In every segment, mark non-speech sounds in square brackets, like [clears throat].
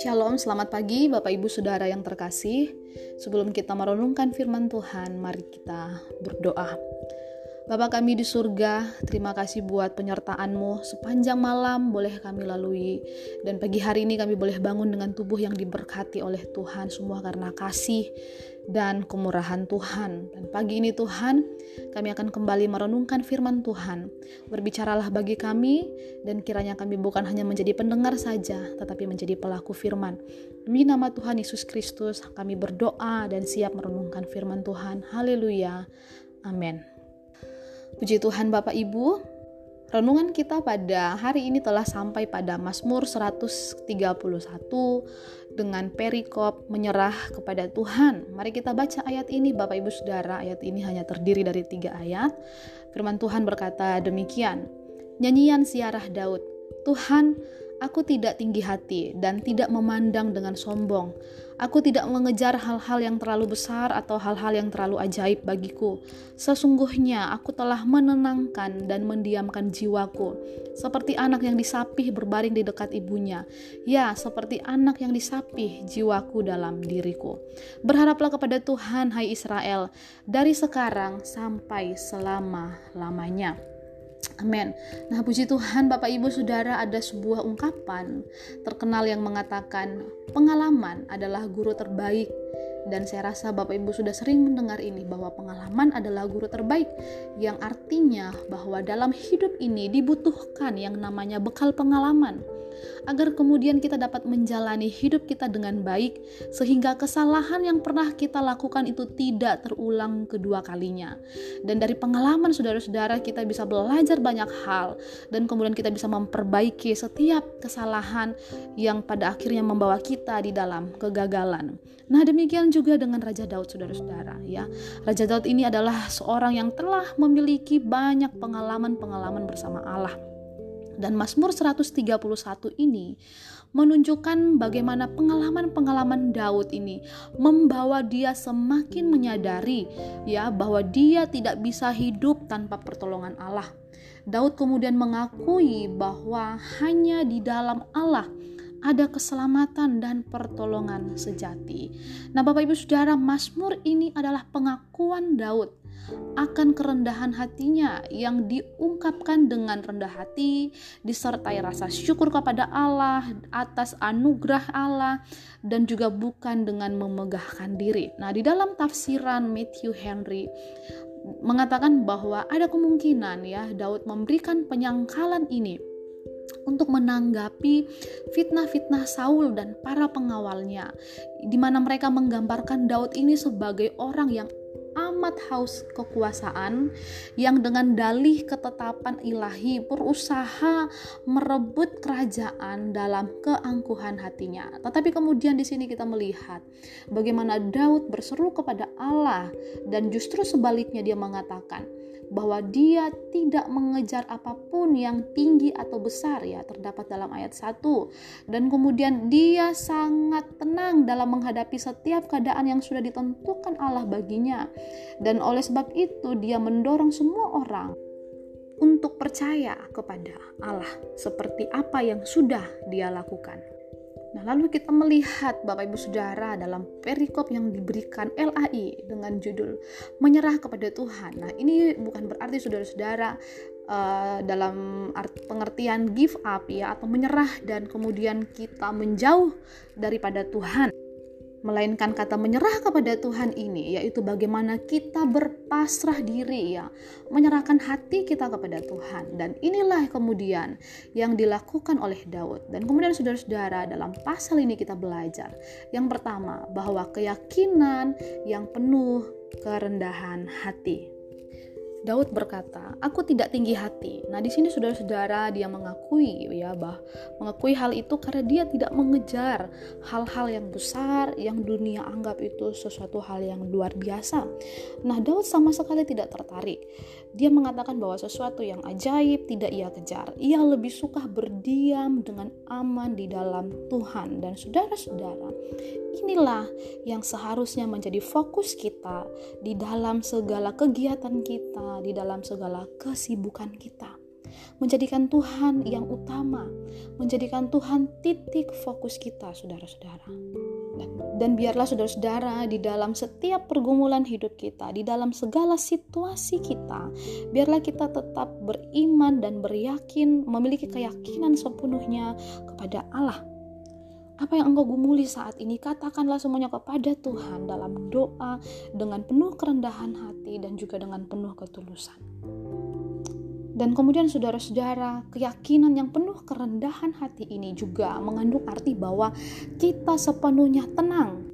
Shalom, selamat pagi Bapak Ibu Saudara yang terkasih. Sebelum kita merenungkan firman Tuhan, mari kita berdoa. Bapa kami di surga, terima kasih buat penyertaan-Mu sepanjang malam boleh kami lalui dan pagi hari ini kami boleh bangun dengan tubuh yang diberkati oleh Tuhan semua karena kasih dan kemurahan Tuhan. Dan pagi ini Tuhan, kami akan kembali merenungkan firman Tuhan. Berbicaralah bagi kami dan kiranya kami bukan hanya menjadi pendengar saja, tetapi menjadi pelaku firman. Demi nama Tuhan Yesus Kristus, kami berdoa dan siap merenungkan firman Tuhan. Haleluya. Amin. Puji Tuhan Bapak Ibu, renungan kita pada hari ini telah sampai pada Mazmur 131 dengan perikop menyerah kepada Tuhan. Mari kita baca ayat ini Bapak Ibu Saudara. Ayat ini hanya terdiri dari tiga ayat. Firman Tuhan berkata demikian. Nyanyian siarah Daud. Tuhan, Aku tidak tinggi hati dan tidak memandang dengan sombong. Aku tidak mengejar hal-hal yang terlalu besar atau hal-hal yang terlalu ajaib bagiku. Sesungguhnya aku telah menenangkan dan mendiamkan jiwaku, seperti anak yang disapih berbaring di dekat ibunya. Ya, seperti anak yang disapih jiwaku dalam diriku. Berharaplah kepada Tuhan, hai Israel, dari sekarang sampai selama-lamanya. Amin. Nah, puji Tuhan, Bapak Ibu Saudara, ada sebuah ungkapan terkenal yang mengatakan pengalaman adalah guru terbaik. Dan saya rasa Bapak Ibu sudah sering mendengar ini bahwa pengalaman adalah guru terbaik yang artinya bahwa dalam hidup ini dibutuhkan yang namanya bekal pengalaman agar kemudian kita dapat menjalani hidup kita dengan baik, sehingga kesalahan yang pernah kita lakukan itu tidak terulang kedua kalinya. Dan dari pengalaman saudara-saudara, kita bisa belajar banyak hal, dan kemudian kita bisa memperbaiki setiap kesalahan yang pada akhirnya membawa kita di dalam kegagalan. Nah, demikian juga dengan Raja Daud, saudara-saudara. Ya, Raja Daud ini adalah seorang yang telah memiliki banyak pengalaman-pengalaman bersama Allah dan Mazmur 131 ini menunjukkan bagaimana pengalaman-pengalaman Daud ini membawa dia semakin menyadari ya bahwa dia tidak bisa hidup tanpa pertolongan Allah. Daud kemudian mengakui bahwa hanya di dalam Allah ada keselamatan dan pertolongan sejati. Nah, Bapak Ibu Saudara, Mazmur ini adalah pengakuan Daud akan kerendahan hatinya yang diungkapkan dengan rendah hati, disertai rasa syukur kepada Allah atas anugerah Allah dan juga bukan dengan memegahkan diri. Nah, di dalam tafsiran Matthew Henry mengatakan bahwa ada kemungkinan ya Daud memberikan penyangkalan ini untuk menanggapi fitnah-fitnah Saul dan para pengawalnya, di mana mereka menggambarkan Daud ini sebagai orang yang amat haus kekuasaan yang dengan dalih ketetapan ilahi berusaha merebut kerajaan dalam keangkuhan hatinya. Tetapi kemudian di sini kita melihat bagaimana Daud berseru kepada Allah dan justru sebaliknya dia mengatakan, bahwa dia tidak mengejar apa pun yang tinggi atau besar ya terdapat dalam ayat 1 dan kemudian dia sangat tenang dalam menghadapi setiap keadaan yang sudah ditentukan Allah baginya dan oleh sebab itu dia mendorong semua orang untuk percaya kepada Allah seperti apa yang sudah dia lakukan. Nah, lalu kita melihat Bapak Ibu Saudara dalam perikop yang diberikan LAI dengan judul menyerah kepada Tuhan. Nah, ini bukan berarti saudara-saudara uh, dalam pengertian give up ya atau menyerah dan kemudian kita menjauh daripada Tuhan melainkan kata menyerah kepada Tuhan ini yaitu bagaimana kita berpasrah diri ya. Menyerahkan hati kita kepada Tuhan. Dan inilah kemudian yang dilakukan oleh Daud. Dan kemudian saudara-saudara dalam pasal ini kita belajar. Yang pertama bahwa keyakinan yang penuh kerendahan hati Daud berkata, "Aku tidak tinggi hati." Nah, di sini saudara-saudara dia mengakui ya, bah, mengakui hal itu karena dia tidak mengejar hal-hal yang besar yang dunia anggap itu sesuatu hal yang luar biasa. Nah, Daud sama sekali tidak tertarik. Dia mengatakan bahwa sesuatu yang ajaib tidak ia kejar. Ia lebih suka berdiam dengan aman di dalam Tuhan dan saudara-saudara. Inilah yang seharusnya menjadi fokus kita di dalam segala kegiatan kita di dalam segala kesibukan kita. menjadikan Tuhan yang utama, menjadikan Tuhan titik fokus kita, saudara-saudara. Dan biarlah saudara-saudara di dalam setiap pergumulan hidup kita, di dalam segala situasi kita, biarlah kita tetap beriman dan beryakin, memiliki keyakinan sepenuhnya kepada Allah. Apa yang engkau gumuli saat ini, katakanlah semuanya kepada Tuhan dalam doa dengan penuh kerendahan hati dan juga dengan penuh ketulusan. Dan kemudian saudara-saudara, keyakinan yang penuh kerendahan hati ini juga mengandung arti bahwa kita sepenuhnya tenang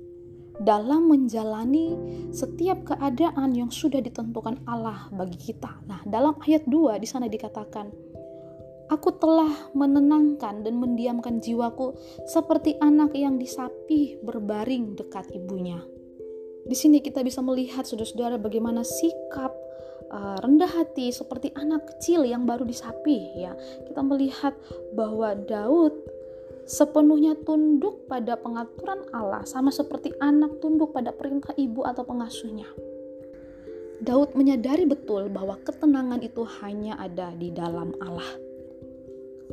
dalam menjalani setiap keadaan yang sudah ditentukan Allah bagi kita. Nah, dalam ayat 2 di sana dikatakan, Aku telah menenangkan dan mendiamkan jiwaku seperti anak yang disapih berbaring dekat ibunya. Di sini kita bisa melihat saudara-saudara bagaimana sikap uh, rendah hati seperti anak kecil yang baru disapi ya. Kita melihat bahwa Daud sepenuhnya tunduk pada pengaturan Allah sama seperti anak tunduk pada perintah ibu atau pengasuhnya. Daud menyadari betul bahwa ketenangan itu hanya ada di dalam Allah.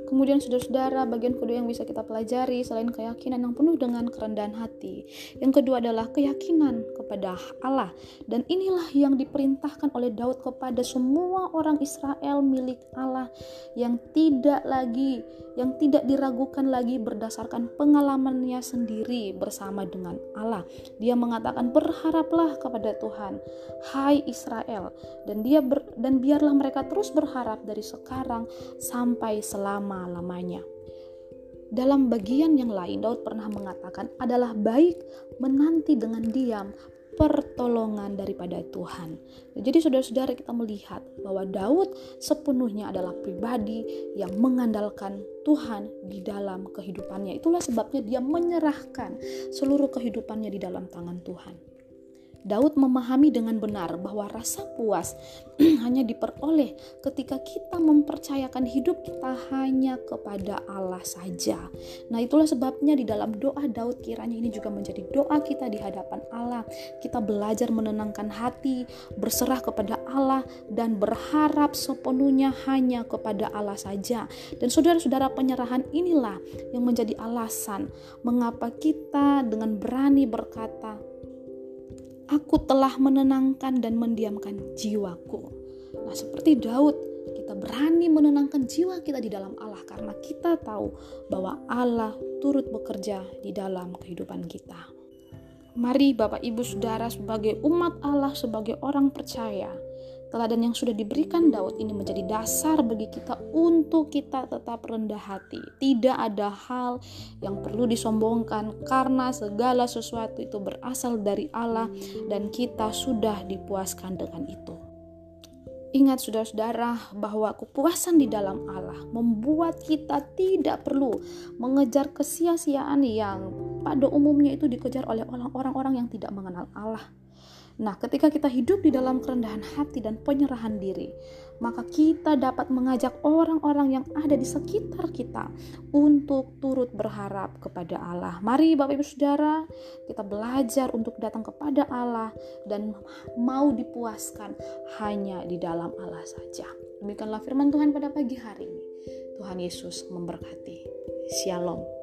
Kemudian saudara-saudara, bagian kedua yang bisa kita pelajari selain keyakinan yang penuh dengan kerendahan hati. Yang kedua adalah keyakinan kepada Allah. Dan inilah yang diperintahkan oleh Daud kepada semua orang Israel milik Allah yang tidak lagi yang tidak diragukan lagi berdasarkan pengalamannya sendiri bersama dengan Allah. Dia mengatakan berharaplah kepada Tuhan, hai Israel, dan dia ber, dan biarlah mereka terus berharap dari sekarang sampai selama-lamanya. Dalam bagian yang lain, Daud pernah mengatakan adalah baik menanti dengan diam pertolongan daripada Tuhan. Jadi saudara-saudara kita melihat bahwa Daud sepenuhnya adalah pribadi yang mengandalkan Tuhan di dalam kehidupannya. Itulah sebabnya dia menyerahkan seluruh kehidupannya di dalam tangan Tuhan. Daud memahami dengan benar bahwa rasa puas [clears throat] hanya diperoleh ketika kita mempercayakan hidup kita hanya kepada Allah saja. Nah, itulah sebabnya di dalam doa Daud kiranya ini juga menjadi doa kita di hadapan Allah. Kita belajar menenangkan hati, berserah kepada Allah dan berharap sepenuhnya hanya kepada Allah saja. Dan saudara-saudara penyerahan inilah yang menjadi alasan mengapa kita dengan berani berkata Aku telah menenangkan dan mendiamkan jiwaku. Nah, seperti Daud, kita berani menenangkan jiwa kita di dalam Allah karena kita tahu bahwa Allah turut bekerja di dalam kehidupan kita. Mari Bapak Ibu Saudara sebagai umat Allah, sebagai orang percaya, Teladan yang sudah diberikan Daud ini menjadi dasar bagi kita untuk kita tetap rendah hati. Tidak ada hal yang perlu disombongkan karena segala sesuatu itu berasal dari Allah dan kita sudah dipuaskan dengan itu. Ingat saudara-saudara bahwa kepuasan di dalam Allah membuat kita tidak perlu mengejar kesia-siaan yang pada umumnya itu dikejar oleh orang-orang yang tidak mengenal Allah. Nah, ketika kita hidup di dalam kerendahan hati dan penyerahan diri, maka kita dapat mengajak orang-orang yang ada di sekitar kita untuk turut berharap kepada Allah. Mari Bapak Ibu Saudara, kita belajar untuk datang kepada Allah dan mau dipuaskan hanya di dalam Allah saja. Demikianlah firman Tuhan pada pagi hari ini. Tuhan Yesus memberkati. Shalom.